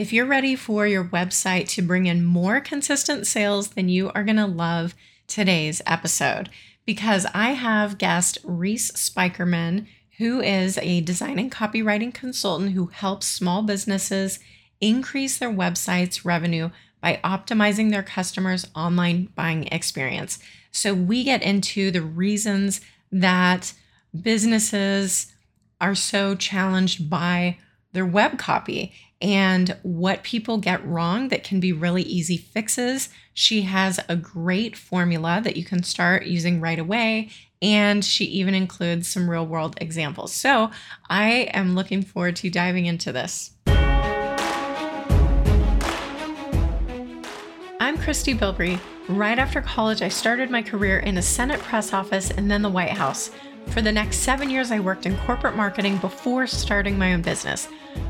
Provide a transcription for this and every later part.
If you're ready for your website to bring in more consistent sales, then you are going to love today's episode because I have guest Reese Spykerman, who is a design and copywriting consultant who helps small businesses increase their website's revenue by optimizing their customers' online buying experience. So, we get into the reasons that businesses are so challenged by their web copy and what people get wrong that can be really easy fixes. She has a great formula that you can start using right away. And she even includes some real world examples. So I am looking forward to diving into this. I'm Christy Bilbrey. Right after college, I started my career in a Senate press office and then the White House. For the next seven years, I worked in corporate marketing before starting my own business.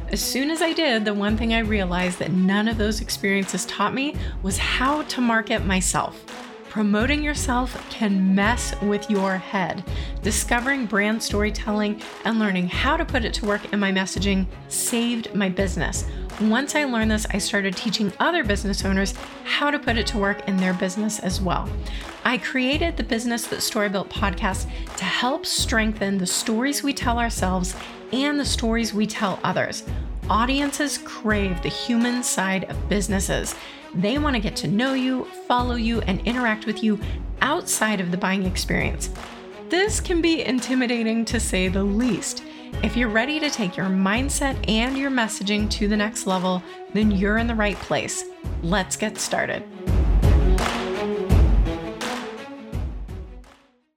As soon as I did, the one thing I realized that none of those experiences taught me was how to market myself. Promoting yourself can mess with your head. Discovering brand storytelling and learning how to put it to work in my messaging saved my business. Once I learned this, I started teaching other business owners how to put it to work in their business as well. I created the Business That Story Built podcast to help strengthen the stories we tell ourselves and the stories we tell others. Audiences crave the human side of businesses. They want to get to know you, follow you, and interact with you outside of the buying experience. This can be intimidating to say the least. If you're ready to take your mindset and your messaging to the next level, then you're in the right place. Let's get started.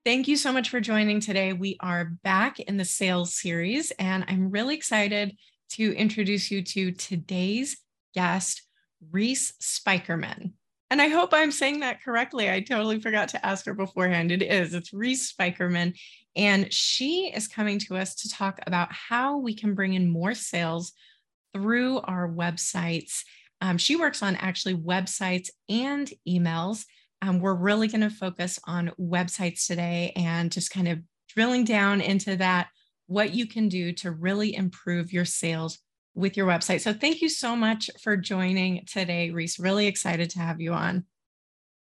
Thank you so much for joining today. We are back in the sales series, and I'm really excited to introduce you to today's guest, Reese Spykerman. And I hope I'm saying that correctly. I totally forgot to ask her beforehand. It is, it's Reese Spykerman. And she is coming to us to talk about how we can bring in more sales through our websites. Um, she works on actually websites and emails. Um, we're really going to focus on websites today and just kind of drilling down into that, what you can do to really improve your sales with your website. So, thank you so much for joining today, Reese. Really excited to have you on.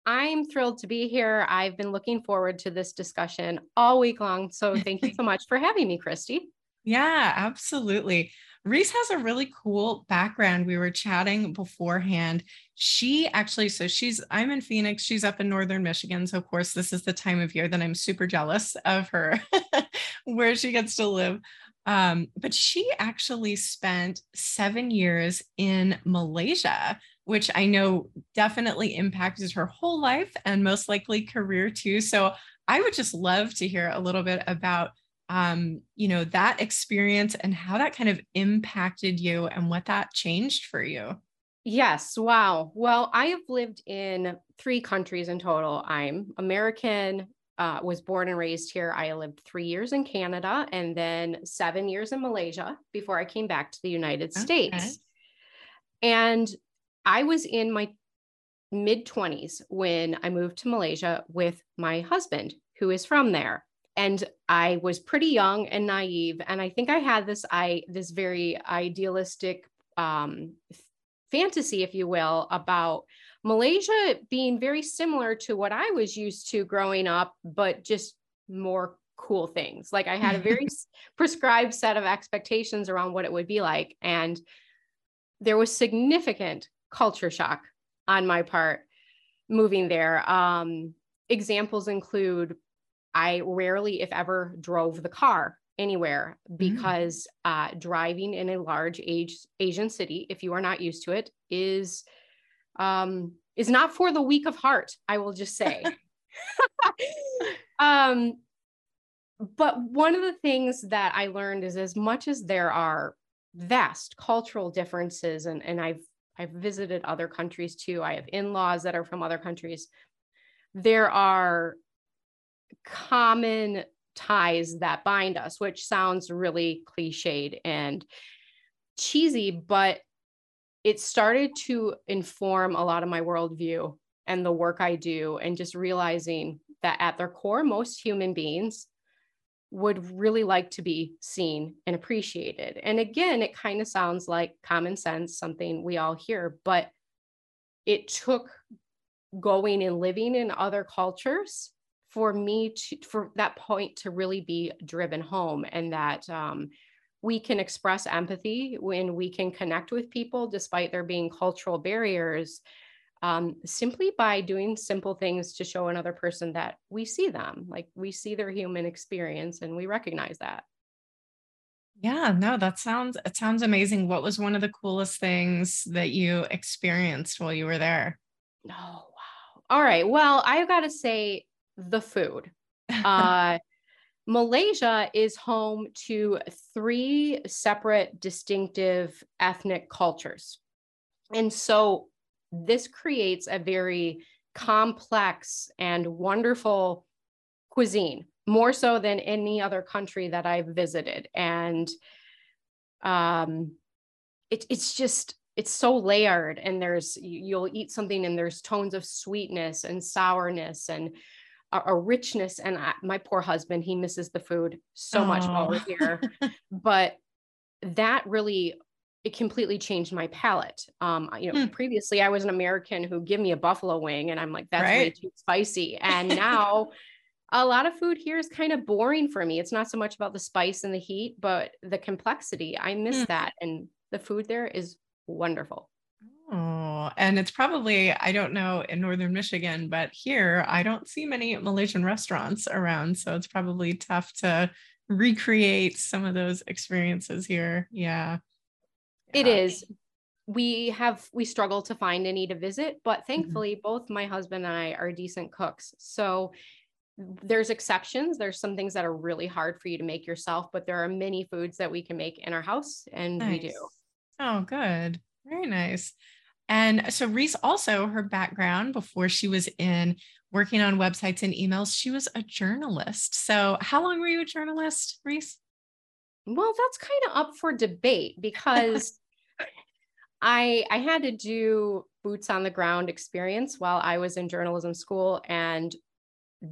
I'm thrilled to be here. I've been looking forward to this discussion all week long. So thank you so much for having me, Christy. Yeah, absolutely. Reese has a really cool background. We were chatting beforehand. She actually, so she's, I'm in Phoenix, she's up in Northern Michigan. So, of course, this is the time of year that I'm super jealous of her, where she gets to live. Um, but she actually spent seven years in Malaysia which I know definitely impacted her whole life and most likely career too. So I would just love to hear a little bit about um, you know, that experience and how that kind of impacted you and what that changed for you. Yes. Wow. Well, I have lived in three countries in total. I'm American, uh, was born and raised here. I lived three years in Canada and then seven years in Malaysia before I came back to the United okay. States. And I was in my mid 20s when I moved to Malaysia with my husband, who is from there. And I was pretty young and naive. And I think I had this I this very idealistic um, fantasy, if you will, about Malaysia being very similar to what I was used to growing up, but just more cool things. Like I had a very prescribed set of expectations around what it would be like. And there was significant culture shock on my part moving there. Um, examples include I rarely, if ever, drove the car anywhere mm. because mm. uh, driving in a large age, Asian city, if you are not used to it, is um, is not for the weak of heart. I will just say. um, but one of the things that I learned is as much as there are vast cultural differences, and and I've I've visited other countries too. I have in-laws that are from other countries. There are common ties that bind us, which sounds really cliched and cheesy, but it started to inform a lot of my worldview and the work I do, and just realizing that at their core, most human beings would really like to be seen and appreciated. And again, it kind of sounds like common sense, something we all hear, but it took going and living in other cultures for me to for that point to really be driven home and that um, we can express empathy when we can connect with people despite there being cultural barriers um, simply by doing simple things to show another person that we see them, like we see their human experience and we recognize that. Yeah, no, that sounds it sounds amazing. What was one of the coolest things that you experienced while you were there? Oh, wow. All right. Well, I've got to say the food. Uh Malaysia is home to three separate distinctive ethnic cultures. And so this creates a very complex and wonderful cuisine, more so than any other country that I've visited. And um, it, it's just, it's so layered and there's you'll eat something and there's tones of sweetness and sourness and a, a richness and I, my poor husband he misses the food so oh. much while we're here but that really it completely changed my palate. Um, you know, hmm. previously I was an American who give me a buffalo wing and I'm like, that's right. way too spicy. And now a lot of food here is kind of boring for me. It's not so much about the spice and the heat, but the complexity. I miss hmm. that. And the food there is wonderful. Oh, and it's probably, I don't know in Northern Michigan, but here I don't see many Malaysian restaurants around. So it's probably tough to recreate some of those experiences here. Yeah. It is. We have we struggle to find any to visit, but mm-hmm. thankfully mm-hmm. both my husband and I are decent cooks. So there's exceptions. There's some things that are really hard for you to make yourself, but there are many foods that we can make in our house and nice. we do. Oh, good. Very nice. And so Reese also her background before she was in working on websites and emails, she was a journalist. So how long were you a journalist, Reese? Well, that's kind of up for debate because I I had to do boots on the ground experience while I was in journalism school and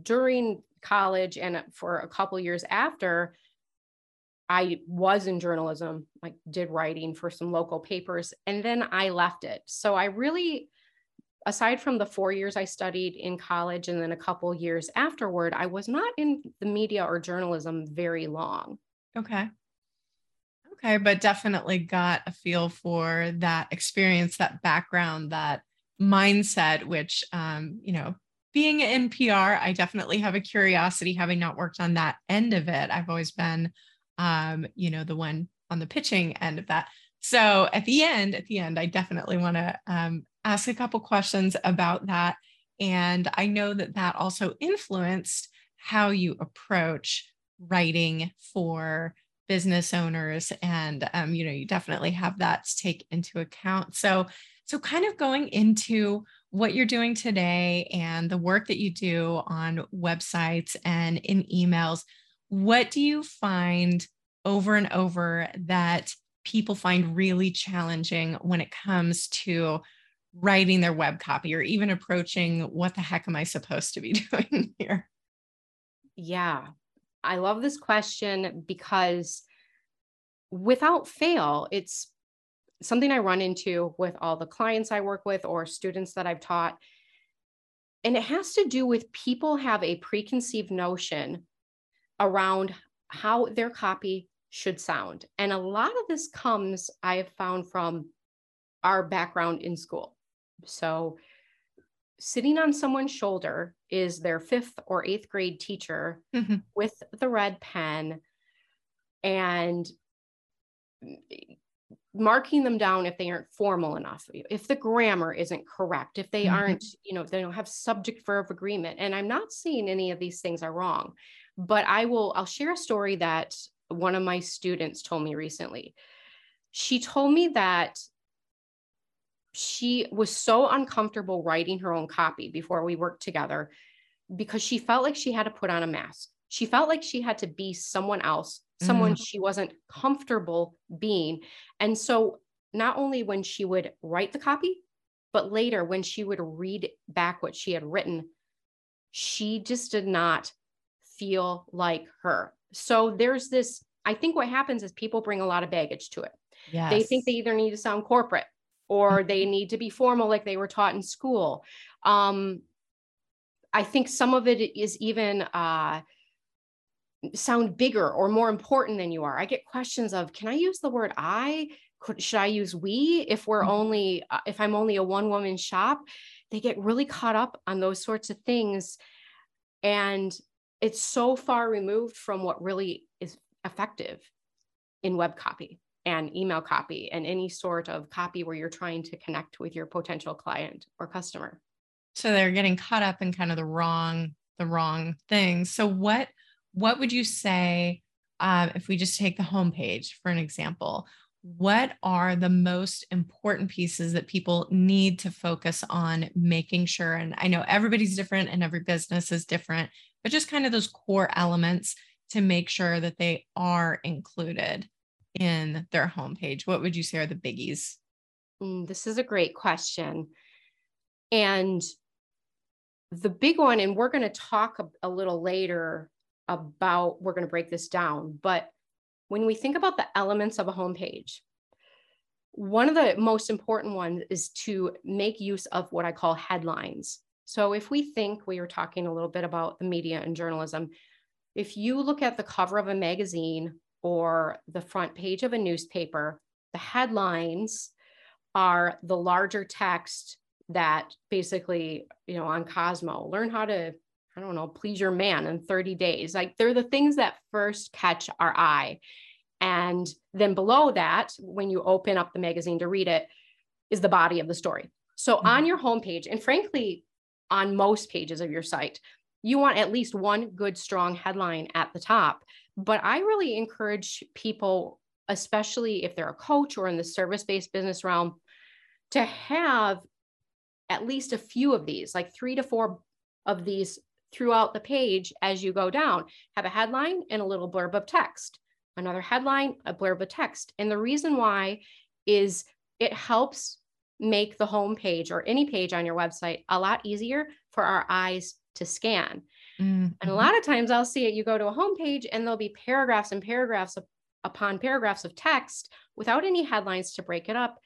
during college and for a couple years after I was in journalism, like did writing for some local papers and then I left it. So I really aside from the 4 years I studied in college and then a couple years afterward, I was not in the media or journalism very long. Okay. Okay, but definitely got a feel for that experience, that background, that mindset, which, um, you know, being in PR, I definitely have a curiosity having not worked on that end of it. I've always been, um, you know, the one on the pitching end of that. So at the end, at the end, I definitely want to um, ask a couple questions about that. And I know that that also influenced how you approach writing for business owners and um, you know you definitely have that to take into account so so kind of going into what you're doing today and the work that you do on websites and in emails what do you find over and over that people find really challenging when it comes to writing their web copy or even approaching what the heck am I supposed to be doing here? Yeah, I love this question because without fail, it's something I run into with all the clients I work with or students that I've taught. And it has to do with people have a preconceived notion around how their copy should sound. And a lot of this comes, I have found, from our background in school. So, sitting on someone's shoulder is their fifth or eighth grade teacher mm-hmm. with the red pen and marking them down if they aren't formal enough if the grammar isn't correct if they mm-hmm. aren't you know they don't have subject verb agreement and i'm not saying any of these things are wrong but i will i'll share a story that one of my students told me recently she told me that she was so uncomfortable writing her own copy before we worked together because she felt like she had to put on a mask. She felt like she had to be someone else, someone mm. she wasn't comfortable being. And so, not only when she would write the copy, but later when she would read back what she had written, she just did not feel like her. So there's this, I think what happens is people bring a lot of baggage to it. Yes. They think they either need to sound corporate or they Mm-hmm. need to be formal like they were taught in school. Um, I think some of it is even uh, sound bigger or more important than you are. I get questions of, can I use the word I? Could, should I use we if we're Mhm. only uh, if I'm only a one woman shop? They get really caught up on those sorts of things, and it's so far removed from what really is effective in web copy and email copy and any sort of copy where you're trying to connect with your potential client or customer. so they're getting caught up in kind of the wrong the wrong things so what what would you say um, if we just take the homepage for an example what are the most important pieces that people need to focus on making sure and i know everybody's different and every business is different but just kind of those core elements to make sure that they are included in their homepage what would you say are the biggies Mm, this is a great question. And the big one, and we're going to talk a, a little later about, we're going to break this down. But when we think about the elements of a homepage, one of the most important ones is to make use of what I call headlines. So if we think we were talking a little bit about the media and journalism, if you look at the cover of a magazine or the front page of a newspaper, the headlines are the larger text that basically, you know, on Cosmo, learn how to, I don't know, please your man in 30 days. Like they're the things that first catch our eye. And then below that, when you open up the magazine to read it, is the body of the story. So mm-hmm. on your homepage, and frankly, on most pages of your site, you want at least one good, strong headline at the top. But I really encourage people, especially if they're a coach or in the service based business realm, to have at least a few of these, like three to four of these throughout the page as you go down. Have a headline and a little blurb of text, another headline, a blurb of text. And the reason why is it helps make the home page or any page on your website a lot easier for our eyes to scan. Mm, And a mhm. lot of times I'll see it, you go to a home page and there'll be paragraphs and paragraphs of, upon paragraphs of text without any headlines to break it up.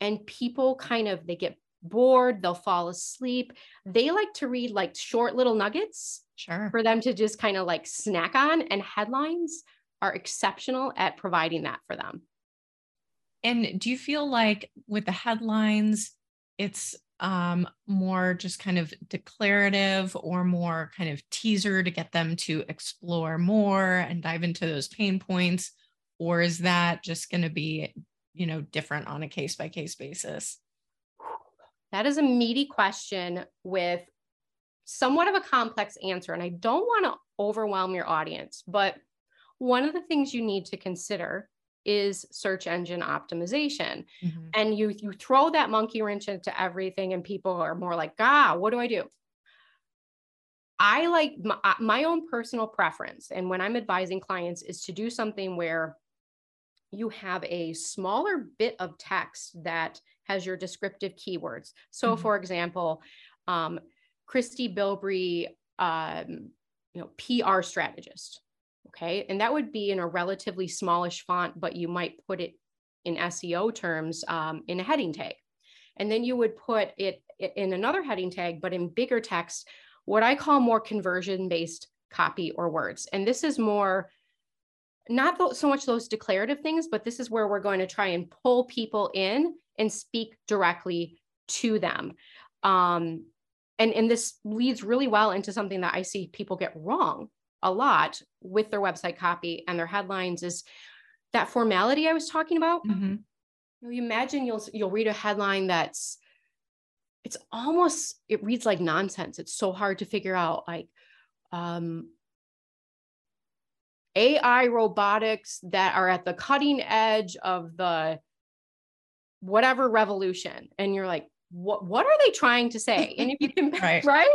And people kind of they get bored, they'll fall asleep. They like to read like short little nuggets sure for them to just kind of like snack on. And headlines are exceptional at providing that for them. And do you feel like with the headlines, it's um, more just kind of declarative or more kind of teaser to get them to explore more and dive into those pain points? Or is that just going to be, you know, different on a case by case basis? That is a meaty question with somewhat of a complex answer. And I don't want to overwhelm your audience, but one of the things you need to consider is search engine optimization. Mhm. And you you throw that monkey wrench into everything, and people are more like, ah, what do I do? I like my, my own personal preference, and when I'm advising clients, is to do something where you have a smaller bit of text that has your descriptive keywords. So, Mhm. for example, um, Christy Bilbrey, um, you know, PR strategist. Okay, and that would be in a relatively smallish font, but you might put it in SEO terms um, in a heading tag, and then you would put it in another heading tag, but in bigger text. What I call more conversion-based copy or words, and this is more not so much those declarative things, but this is where we're going to try and pull people in and speak directly to them. Um, and, and this leads really well into something that I see people get wrong a lot with their website copy and their headlines is that formality I was talking about. Mhm. You, know, you imagine you'll you'll read a headline that's it's almost it reads like nonsense. It's so hard to figure out like um AI robotics that are at the cutting edge of the whatever revolution. And you're like, what what are they trying to say? And if you can Right. right?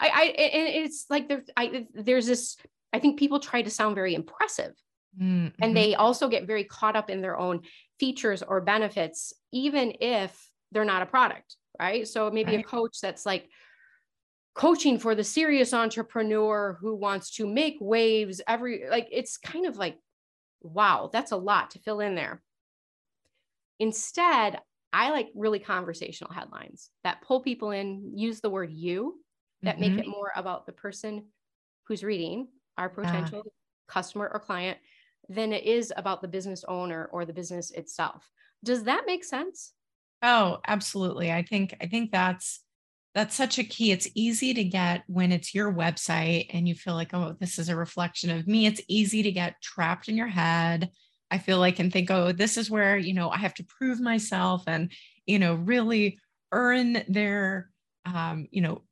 I I and it's like there's I there's this, I think people try to sound very impressive Mm, and they also get very caught up in their own features or benefits even if they're not a product right so maybe a coach that's like coaching for the serious entrepreneur who wants to make waves every like it's kind of like wow that's a lot to fill in there instead i like really conversational headlines that pull people in use the word you that mm-hmm. make it more about the person who's reading our potential yeah. customer or client than it is about the business owner or the business itself does that make sense oh absolutely i think i think that's that's such a key. It's easy to get when it's your website and you feel like, oh, this is a reflection of me. It's easy to get trapped in your head. I feel like and think, oh, this is where, you know, I have to prove myself and, you know, really earn their, um, you know,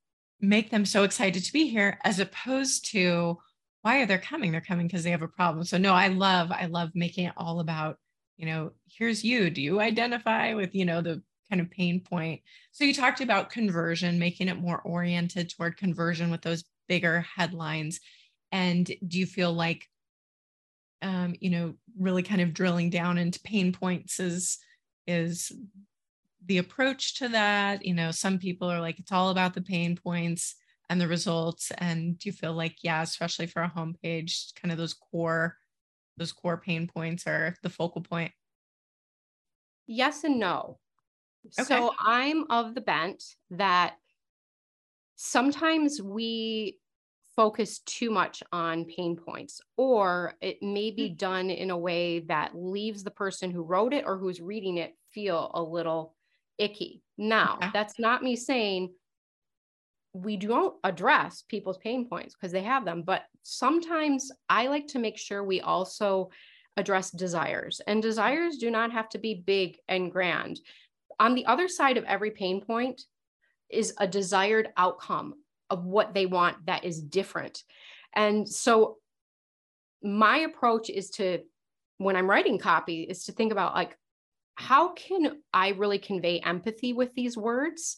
make them so excited to be here as opposed to why are they coming? They're coming because they have a problem. So no, I love, I love making it all about, you know, here's you. Do you identify with, you know, the kind of pain point. So you talked about conversion, making it more oriented toward conversion with those bigger headlines. And do you feel like, um, you know, really kind of drilling down into pain points is is the approach to that? You know, some people are like, it's all about the pain points and the results. And do you feel like, yeah, especially for a homepage, kind of those core, those core pain points are the focal point? Yes and no. Okay. So I'm of the bent that sometimes we focus too much on pain points, or it may be mm. done in a way that leaves the person who wrote it or who's reading it feel a little icky. Now, okay. that's not me saying we don't address people's pain points because they have them, but sometimes I like to make sure we also address desires, and desires do not have to be big and grand on the other side of every pain point is a desired outcome of what they want that is different. And so my approach is to when I'm writing copy is to think about like how can I really convey empathy with these words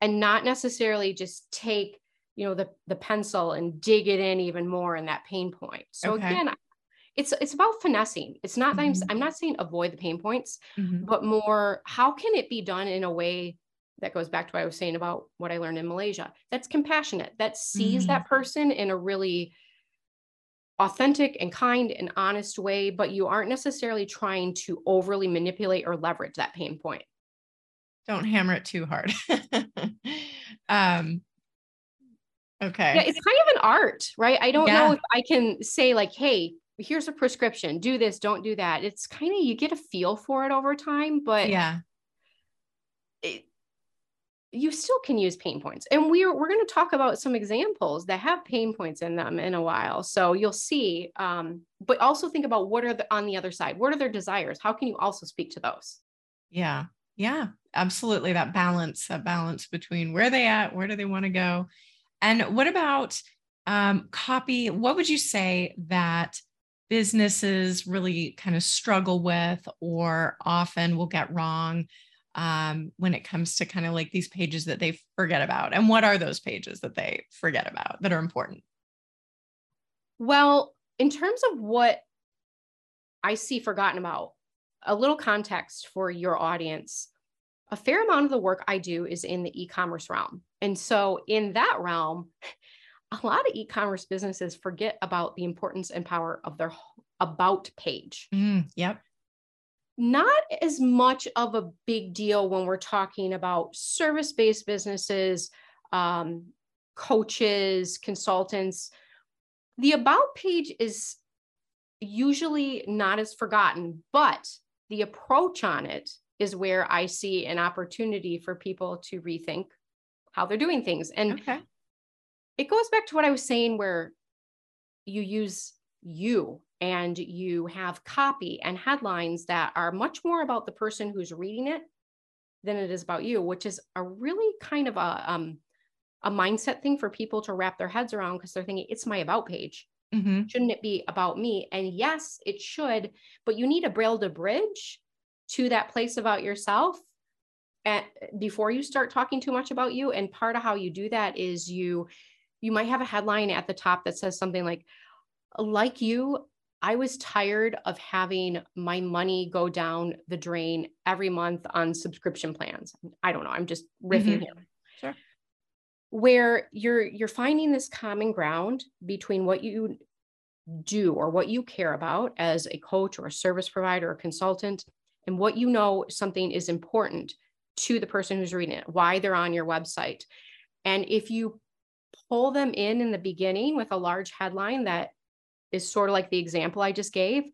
and not necessarily just take you know the the pencil and dig it in even more in that pain point. So okay. again, it's it's about finessing it's not mm-hmm. I'm, I'm not saying avoid the pain points mm-hmm. but more how can it be done in a way that goes back to what i was saying about what i learned in malaysia. That's compassionate. That sees mm-hmm. that person in a really authentic and kind and honest way but you aren't necessarily trying to overly manipulate or leverage that pain point. Don't hammer it too hard. Um okay. Yeah it's kind of an art right? I don't yeah. know if i can say like hey here's a prescription. Do this don't do that. It's kind of you get a feel for it over time but yeah. it, you still can use pain points and we're we're going to talk about some examples that have pain points in them in a while so you'll see um, but also think about what are the on the other side what are their desires? How can you also speak to those? Yeah yeah absolutely that balance that balance between where they at where do they want to go and what about um, copy what would you say that businesses really kind of struggle with or often will get wrong um, when it comes to kind of like these pages that they forget about? And what are those pages that they forget about that are important? Well, in terms of what I see forgotten about, a little context for your audience. A fair amount of the work I do is in the e commerce realm. And so, in that realm, a lot of e-commerce businesses forget about the importance and power of their about page. Mm, yep. Not as much of a big deal when we're talking about service-based businesses, um, coaches, consultants. The about page is usually not as forgotten, but the approach on it is where I see an opportunity for people to rethink how they're doing things. And okay it goes back to what I was saying, where you use you and you have copy and headlines that are much more about the person who's reading it than it is about you, which is a really kind of a um, a mindset thing for people to wrap their heads around because they're thinking it's my about page. Mm-hmm. Shouldn't it be about me? And yes, it should, but you need a braille to bridge to that place about yourself at, before you start talking too much about you. And part of how you do that is you you might have a headline at the top that says something like, like you, I was tired of having my money go down the drain every month on subscription plans. I don't know. I'm just riffing mm-hmm. here. Sure. where you're you're finding this common ground between what you do or what you care about as a coach or a service provider or consultant and what you know something is important to the person who's reading it why they're on your website and if you pull them in in the beginning with a large headline that is sort of like the example I just gave,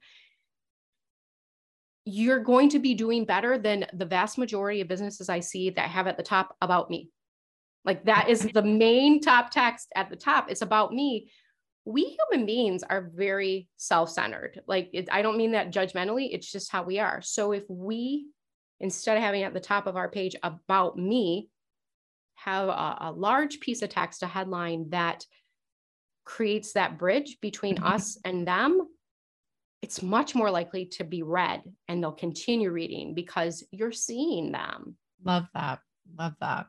you're going to be doing better than the vast majority of businesses I see that have at the top about me. Like that is the main top text at the top. It's about me. We human beings are very self centered. Like, it, I don't mean that judgmentally, it's just how we are. So, if we, instead of having at the top of our page about me, have a, a large piece of text, a headline that creates that bridge between mm-hmm. us and them, it's much more likely to be read and they'll continue reading because you're seeing them. Love that. Love that.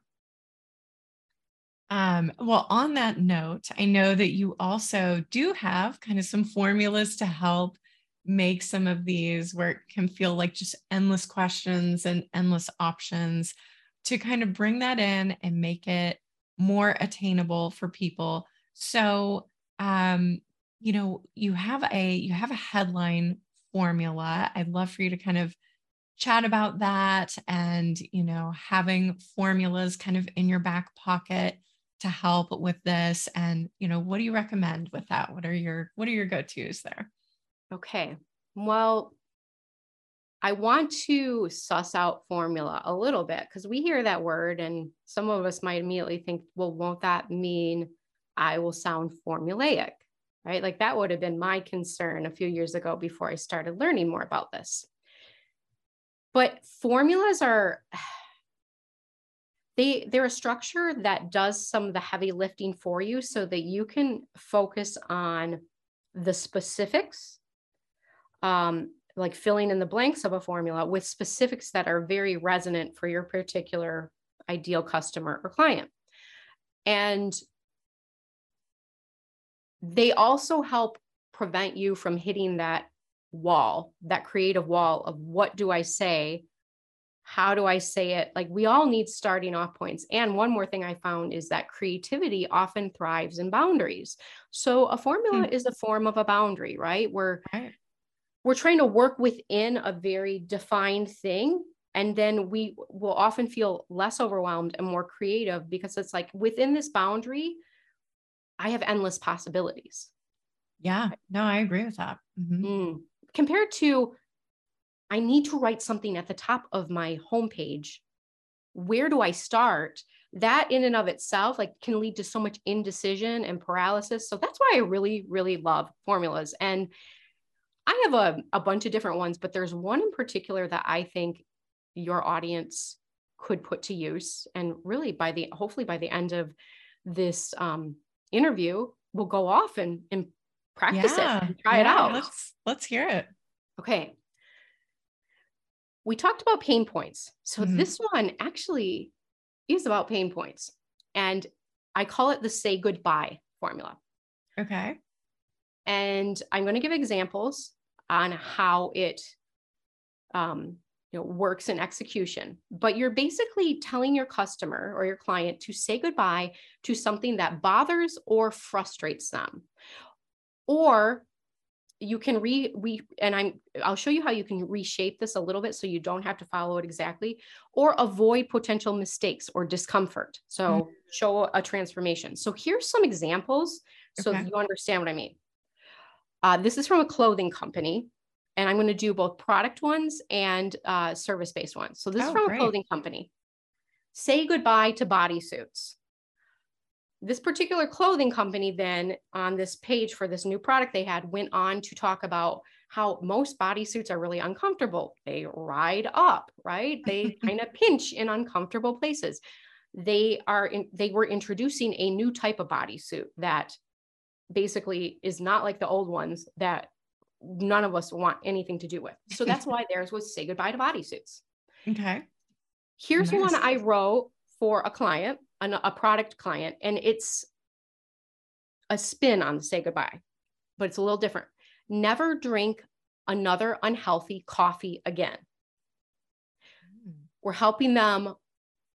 Um, well, on that note, I know that you also do have kind of some formulas to help make some of these where it can feel like just endless questions and endless options to kind of bring that in and make it more attainable for people. So, um, you know, you have a you have a headline formula. I'd love for you to kind of chat about that and, you know, having formulas kind of in your back pocket to help with this and, you know, what do you recommend with that? What are your what are your go-tos there? Okay. Well, I want to suss out formula a little bit because we hear that word and some of us might immediately think, well, won't that mean I will sound formulaic? Right? Like that would have been my concern a few years ago before I started learning more about this. But formulas are they they're a structure that does some of the heavy lifting for you so that you can focus on the specifics um, like filling in the blanks of a formula with specifics that are very resonant for your particular ideal customer or client. And they also help prevent you from hitting that wall, that creative wall of what do I say? How do I say it? Like we all need starting off points. And one more thing I found is that creativity often thrives in boundaries. So a formula hmm. is a form of a boundary, right? Where right we're trying to work within a very defined thing and then we will often feel less overwhelmed and more creative because it's like within this boundary i have endless possibilities yeah no i agree with that mm-hmm. mm. compared to i need to write something at the top of my homepage where do i start that in and of itself like can lead to so much indecision and paralysis so that's why i really really love formulas and I have a, a bunch of different ones, but there's one in particular that I think your audience could put to use. And really by the, hopefully by the end of this um, interview, we'll go off and, and practice yeah, it and try yeah, it out. Let's, let's hear it. Okay. We talked about pain points. So mm-hmm. this one actually is about pain points. And I call it the say goodbye formula. Okay. And I'm going to give examples on how it um, you know, works in execution. But you're basically telling your customer or your client to say goodbye to something that bothers or frustrates them. Or you can re we and I'm I'll show you how you can reshape this a little bit so you don't have to follow it exactly or avoid potential mistakes or discomfort. So mm-hmm. show a transformation. So here's some examples so okay. you understand what I mean. Uh, this is from a clothing company, and I'm going to do both product ones and uh, service based ones. So this oh, is from great. a clothing company. Say goodbye to bodysuits. This particular clothing company, then on this page for this new product they had, went on to talk about how most bodysuits are really uncomfortable. They ride up, right? They kind of pinch in uncomfortable places. They are in, they were introducing a new type of bodysuit that basically is not like the old ones that none of us want anything to do with. So that's why theirs was say goodbye to bodysuits. Okay. Here's nice. one I wrote for a client, an, a product client, and it's a spin on the say goodbye, but it's a little different. Never drink another unhealthy coffee again. Mm. We're helping them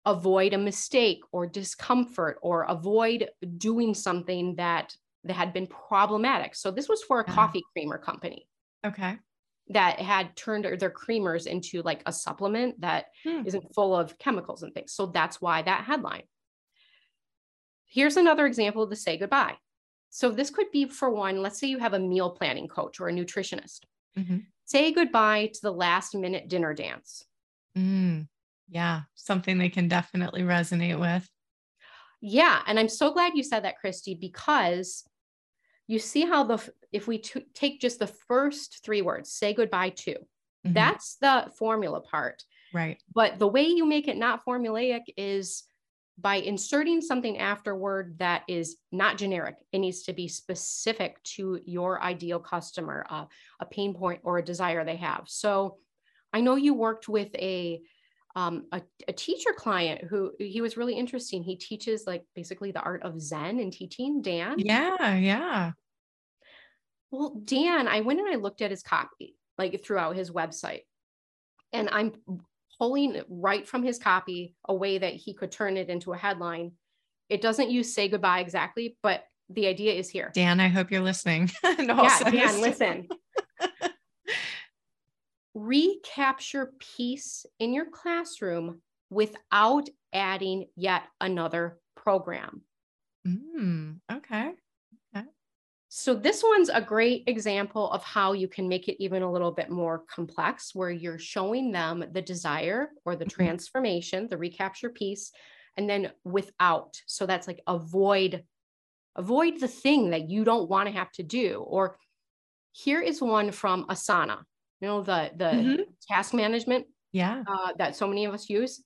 avoid a mistake or discomfort or avoid doing something that that had been problematic. So this was for a coffee creamer company. Okay. That had turned their creamers into like a supplement that Hmm. not full of chemicals and things. So that's why that headline. Here's another example of the say goodbye. So this could be for one, let's say you have a meal planning coach or a nutritionist. Mhm. Say goodbye to the last minute dinner dance. Mm, yeah, something they can definitely resonate with. Yeah, and I'm so glad you said that, Christy, because you see how the if we t- take just the first three words, say goodbye to, Mhm. that's the formula part. right. But the way you make it not formulaic is by inserting something afterward that is not generic. It needs to be specific to your ideal customer, uh, a pain point or a desire they have. So I know you worked with a um, a, a teacher client who he was really interesting. He teaches like basically the art of Zen and teaching, Dan. Yeah, yeah. Well, Dan, I went and I looked at his copy, like throughout his website, and I'm pulling right from his copy a way that he could turn it into a headline. It doesn't use say goodbye exactly, but the idea is here. Dan, I hope you're listening. yeah, Dan, listen. Recapture peace in your classroom without adding yet another program. Mm, okay. So this one's a great example of how you can make it even a little bit more complex where you're showing them the desire or the Mhm. transformation, the recapture peace, and then without. So that's like avoid avoid the thing that you don't want to have to do or here is one from Asana. You know the the Mhm. task management Yeah. uh, that so many of us use.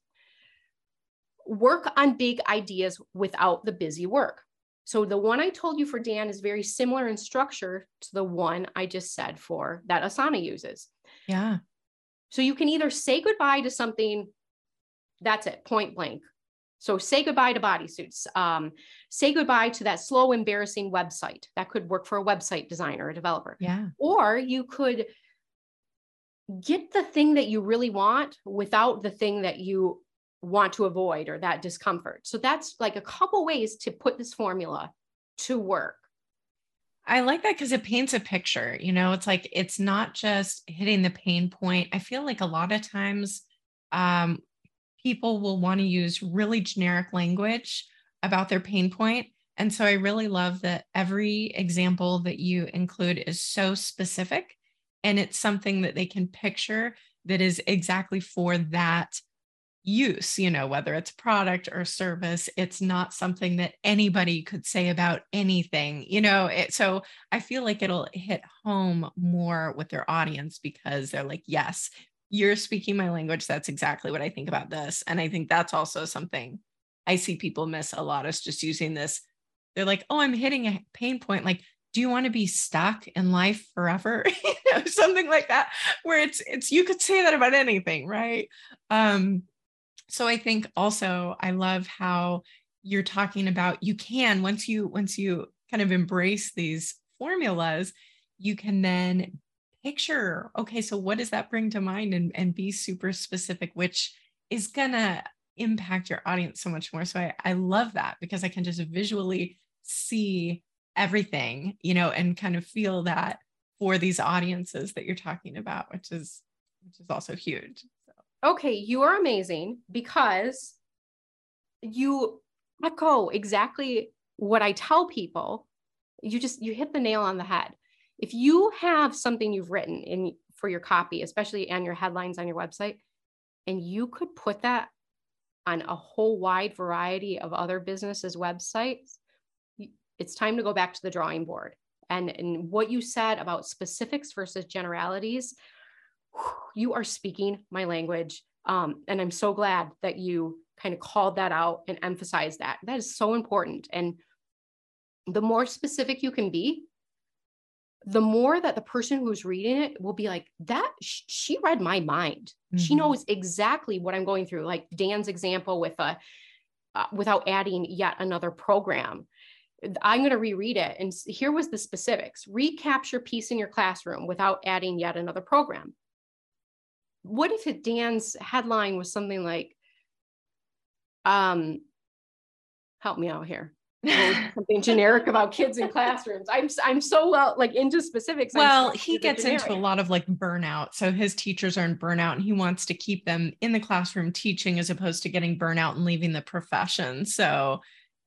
Work on big ideas without the busy work. So the one I told you for Dan is very similar in structure to the one I just said for that Asana uses. Yeah. So you can either say goodbye to something, that's it, point blank. So say goodbye to bodysuits. Um, say goodbye to that slow, embarrassing website. That could work for a website designer, a developer Yeah. or you could get the thing that you really want without the thing that you want to avoid or that discomfort. So that's like a couple ways to put this formula to work. I like that because it paints a picture. You know, it's like it's not just hitting the pain point. I feel like a lot of times um, people will want to use really generic language about their pain point. And so I really love that every example that you include is so specific and it's something that they can picture that is exactly for that use, you know, whether it's product or service, it's not something that anybody could say about anything, you know. It, so I feel like it'll hit home more with their audience because they're like, yes, you're speaking my language. That's exactly what I think about this. And I think that's also something I see people miss a lot is just using this. They're like, oh, I'm hitting a pain point. Like, do you want to be stuck in life forever? you know, something like that, where it's it's you could say that about anything, right? Um, so i think also i love how you're talking about you can once you once you kind of embrace these formulas you can then picture okay so what does that bring to mind and, and be super specific which is gonna impact your audience so much more so I, I love that because i can just visually see everything you know and kind of feel that for these audiences that you're talking about which is which is also huge so Okay, you are amazing because you echo exactly what I tell people. You just you hit the nail on the head. If you have something you've written in for your copy, especially and your headlines on your website, and you could put that on a whole wide variety of other businesses' websites, it's time to go back to the drawing board. And, and what you said about specifics versus generalities, you are speaking my language. Um, and I'm so glad that you kind of called that out and emphasized that. That is so important. And the more specific you can be, the more that the person who's reading it will be like, that sh- she read my mind. She Mhm. knows exactly what I'm going through. Like Dan's example with a, uh, without adding yet another program. I'm going to reread it. And here was the specifics recapture peace in your classroom without adding yet another program. What if it, Dan's headline was something like, Um, help me out here. something generic about kids in classrooms. I'm I'm so well like into specifics. Well, he gets into a lot of like burnout. So his teachers are in burnout and he wants to keep them in the classroom teaching as opposed to getting burnout and leaving the profession. So,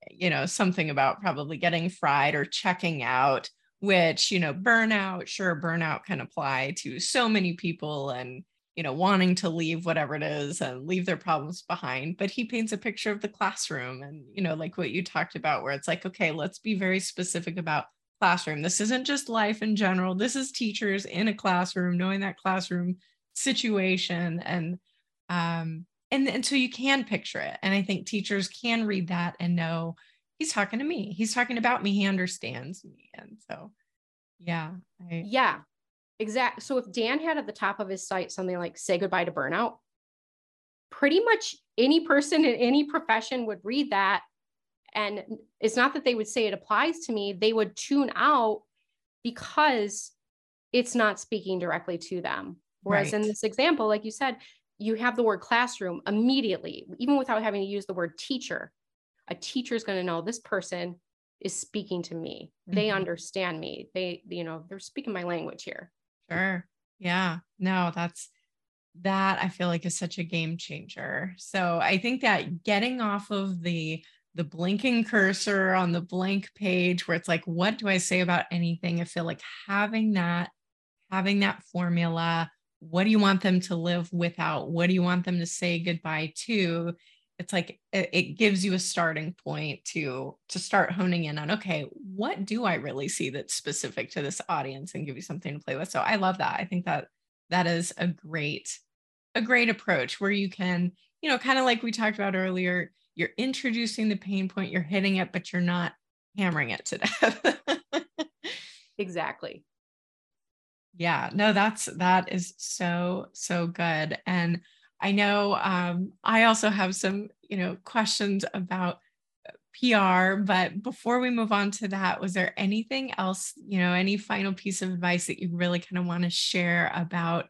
you know, something about probably getting fried or checking out, which, you know, burnout, sure, burnout can apply to so many people and you know, wanting to leave whatever it is and leave their problems behind. But he paints a picture of the classroom and, you know, like what you talked about, where it's like, okay, let's be very specific about classroom. This isn't just life in general. This is teachers in a classroom, knowing that classroom situation and um and, and so you can picture it. And I think teachers can read that and know he's talking to me. He's talking about me. He understands me. And so yeah. I, yeah. Exact. So if Dan had at the top of his site something like say goodbye to burnout, pretty much any person in any profession would read that. And it's not that they would say it applies to me, they would tune out because it's not speaking directly to them. Whereas right. in this example, like you said, you have the word classroom immediately, even without having to use the word teacher. A teacher is going to know this person is speaking to me. They mm-hmm. understand me. They, you know, they're speaking my language here. Sure. Yeah. No, that's that I feel like is such a game changer. So I think that getting off of the the blinking cursor on the blank page where it's like what do I say about anything? I feel like having that having that formula, what do you want them to live without? What do you want them to say goodbye to? it's like it, it gives you a starting point to to start honing in on okay what do i really see that's specific to this audience and give you something to play with so i love that i think that that is a great a great approach where you can you know kind of like we talked about earlier you're introducing the pain point you're hitting it but you're not hammering it to death exactly yeah no that's that is so so good and I know um, I also have some, you know, questions about uh, PR, but before we move on to that, was there anything else, you know, any final piece of advice that you really kind of want to share about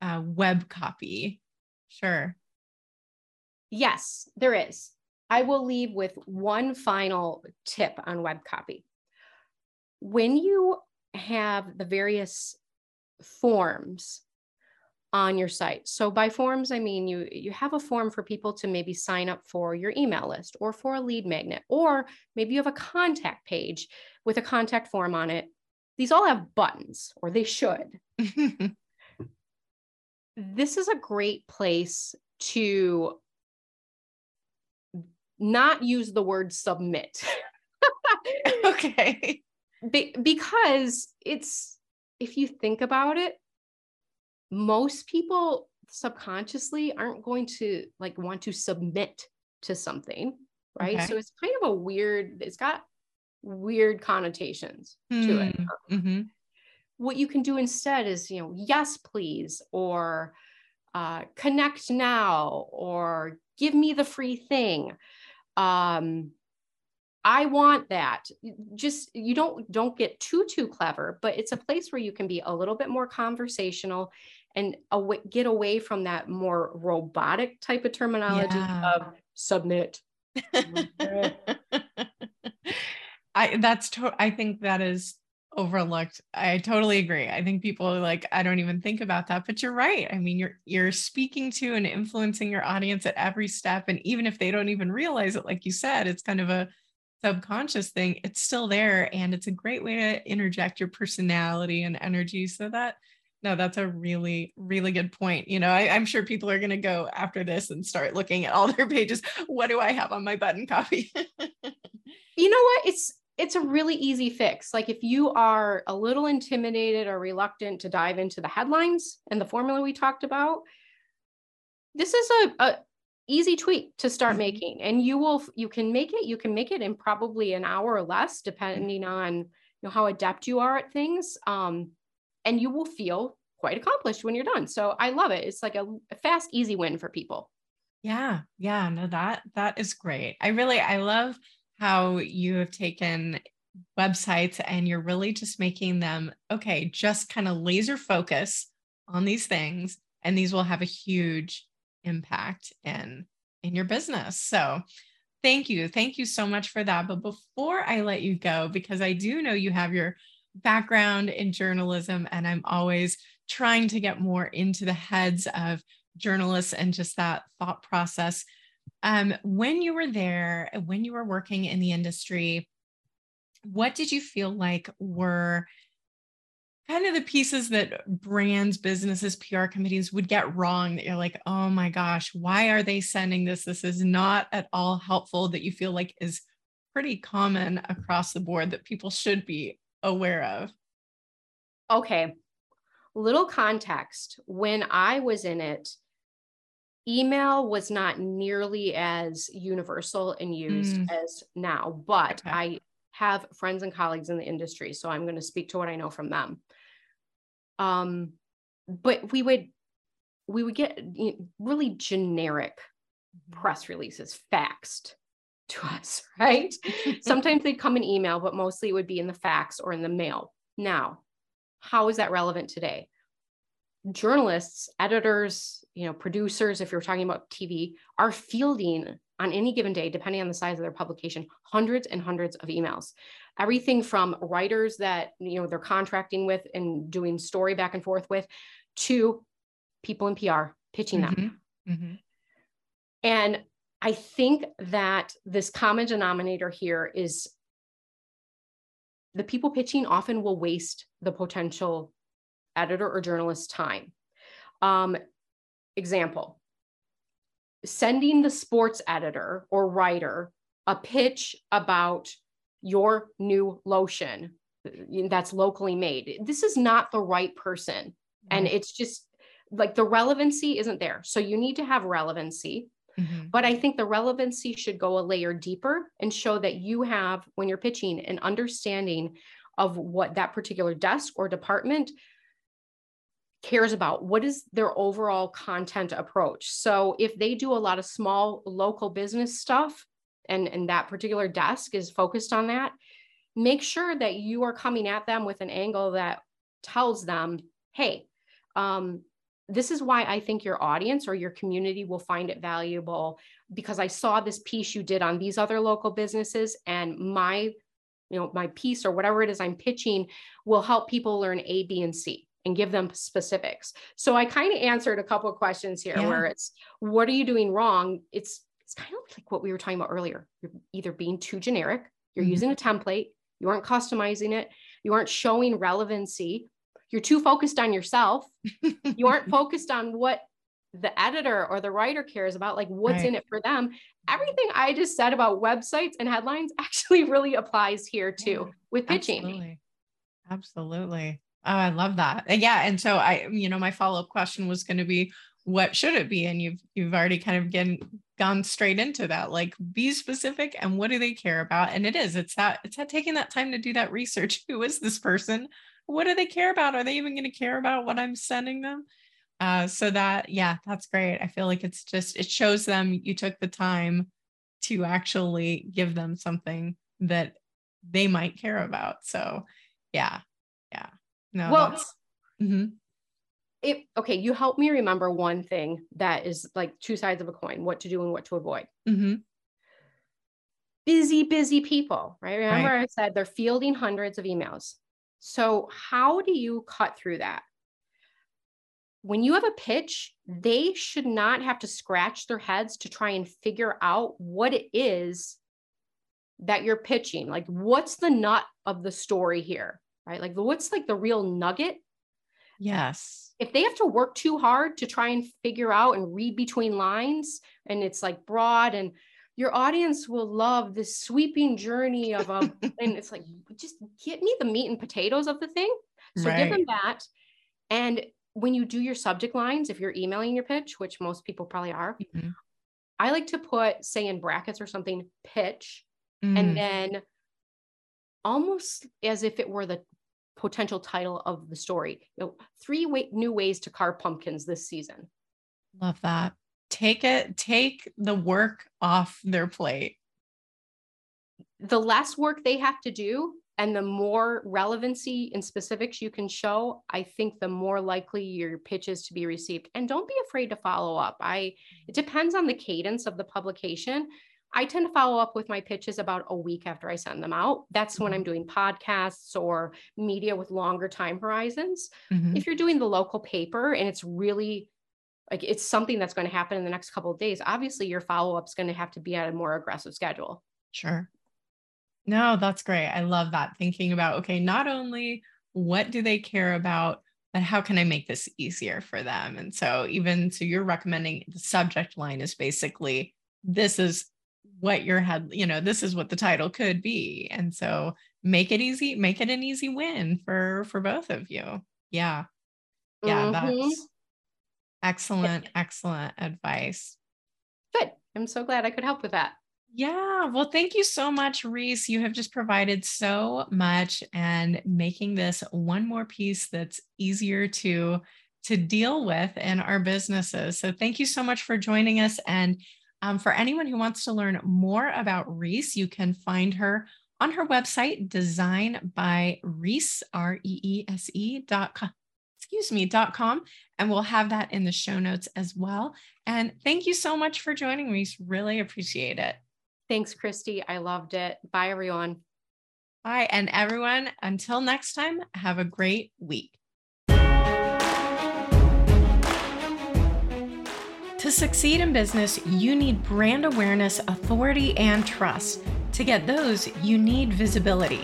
uh, web copy? Sure. Yes, there is. I will leave with one final tip on web copy. When you have the various forms on your site. So by forms, I mean you you have a form for people to maybe sign up for your email list or for a lead magnet, or maybe you have a contact page with a contact form on it. These all have buttons, or they should. this is a great place to not use the word submit. okay. Be- because it's if you think about it, most people subconsciously aren't going to like want to submit to something right okay. so it's kind of a weird it's got weird connotations mm, to it hmm, mm-hmm. what you can do instead is you know yes please or uh, connect now or give me the free thing um, i want that just you don't don't get too too clever but it's a place where you can be a little bit more conversational and away, get away from that more robotic type of terminology yeah. of submit. I that's to- I think that is overlooked. I totally agree. I think people are like I don't even think about that, but you're right. I mean, you're you're speaking to and influencing your audience at every step and even if they don't even realize it like you said, it's kind of a subconscious thing. It's still there and it's a great way to interject your personality and energy so that no, that's a really, really good point. You know, I, am sure people are going to go after this and start looking at all their pages. What do I have on my button copy? you know what? It's it's a really easy fix. Like if you are a little intimidated or reluctant to dive into the headlines and the formula we talked about, this is a, a easy tweak to start mm-hmm. making. And you will you can make it, you can make it in probably an hour or less, depending on you know how adept you are at things. Um, and you will feel quite accomplished when you're done. So I love it. It's like a, a fast, easy win for people. Yeah. Yeah. No, that that is great. I really I love how you have taken websites and you're really just making them okay, just kind of laser focus on these things and these will have a huge impact in in your business. So thank you. Thank you so much for that. But before I let you go, because I do know you have your background in journalism, and I'm always trying to get more into the heads of journalists and just that thought process. Um, when you were there, when you were working in the industry, what did you feel like were kind of the pieces that brands, businesses, PR committees would get wrong that you're like, oh my gosh, why are they sending this? This is not at all helpful that you feel like is pretty common across the board that people should be aware of? Okay. Little context. When I was in it, email was not nearly as universal and used mm. as now, but okay. I have friends and colleagues in the industry. So I'm going to speak to what I know from them. Um, but we would we would get really generic mm-hmm. press releases faxed to us, right? Sometimes they'd come in email, but mostly it would be in the fax or in the mail. Now, how is that relevant today? Journalists, editors, you know, producers, if you're talking about TV, are fielding on any given day, depending on the size of their publication, hundreds and hundreds of emails. Everything from writers that you know they're contracting with and doing story back and forth with, to people in PR pitching them. Mm-hmm. Mm-hmm. And I think that this common denominator here is the people pitching often will waste the potential editor or journalist time. Um, example sending the sports editor or writer a pitch about your new lotion that's locally made. This is not the right person. Mm-hmm. And it's just like the relevancy isn't there. So you need to have relevancy. Mm-hmm. But I think the relevancy should go a layer deeper and show that you have, when you're pitching, an understanding of what that particular desk or department cares about what is their overall content approach so if they do a lot of small local business stuff and and that particular desk is focused on that make sure that you are coming at them with an angle that tells them hey um, this is why i think your audience or your community will find it valuable because i saw this piece you did on these other local businesses and my you know my piece or whatever it is i'm pitching will help people learn a b and c and give them specifics. So I kind of answered a couple of questions here yeah. where it's what are you doing wrong? It's it's kind of like what we were talking about earlier. You're either being too generic, you're mm-hmm. using a template, you aren't customizing it, you aren't showing relevancy, you're too focused on yourself, you aren't focused on what the editor or the writer cares about, like what's right. in it for them. Everything I just said about websites and headlines actually really applies here too yeah, with pitching. Absolutely. Absolutely. Oh, I love that. Yeah. And so I, you know, my follow-up question was going to be what should it be? And you've you've already kind of getting gone straight into that. Like be specific and what do they care about? And it is, it's that it's that taking that time to do that research. Who is this person? What do they care about? Are they even going to care about what I'm sending them? Uh, so that yeah, that's great. I feel like it's just it shows them you took the time to actually give them something that they might care about. So yeah, yeah. No. Well, mm-hmm. It okay. You help me remember one thing that is like two sides of a coin: what to do and what to avoid. Mm-hmm. Busy, busy people, right? Remember, right. I said they're fielding hundreds of emails. So, how do you cut through that? When you have a pitch, they should not have to scratch their heads to try and figure out what it is that you're pitching. Like, what's the nut of the story here? right? Like what's like the real nugget? Yes. If they have to work too hard to try and figure out and read between lines and it's like broad and your audience will love this sweeping journey of a and it's like just get me the meat and potatoes of the thing. So right. give them that. And when you do your subject lines, if you're emailing your pitch, which most people probably are, mm-hmm. I like to put, say in brackets or something, pitch, mm. and then almost as if it were the potential title of the story. You know, three way, new ways to carve pumpkins this season. Love that. Take it, take the work off their plate. The less work they have to do And the more relevancy and specifics you can show, I think the more likely your pitch is to be received. And don't be afraid to follow up. I it depends on the cadence of the publication. I tend to follow up with my pitches about a week after I send them out. That's when I'm mm-hmm. doing podcasts or media with longer time horizons. Mm-hmm. If you're doing the local paper and it's really like it's something that's going to happen in the next couple of days, obviously your follow up is going to have to be at a more aggressive schedule. Sure. No, that's great. I love that. Thinking about, okay, not only what do they care about, but how can I make this easier for them? And so, even so, you're recommending the subject line is basically this is what your head, you know, this is what the title could be. And so, make it easy, make it an easy win for for both of you. Yeah. Yeah, mm-hmm. that's excellent, excellent advice. Good. I'm so glad I could help with that. Yeah. Well, thank you so much, Reese. You have just provided so much and making this one more piece that's easier to to deal with in our businesses. So thank you so much for joining us. And um, for anyone who wants to learn more about Reese, you can find her on her website, design by Reese, R E E S E dot com. Excuse me, dot com. And we'll have that in the show notes as well. And thank you so much for joining, Reese. Really appreciate it. Thanks, Christy. I loved it. Bye, everyone. Bye. And everyone, until next time, have a great week. To succeed in business, you need brand awareness, authority, and trust. To get those, you need visibility.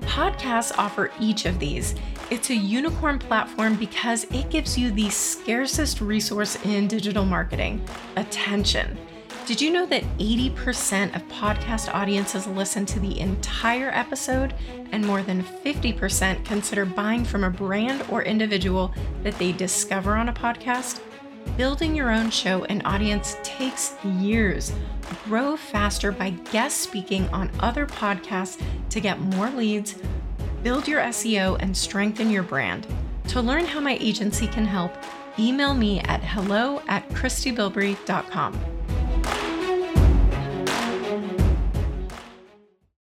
Podcasts offer each of these. It's a unicorn platform because it gives you the scarcest resource in digital marketing attention. Did you know that 80% of podcast audiences listen to the entire episode and more than 50% consider buying from a brand or individual that they discover on a podcast? Building your own show and audience takes years. Grow faster by guest speaking on other podcasts to get more leads, build your SEO, and strengthen your brand. To learn how my agency can help, email me at hello at christybilbrey.com.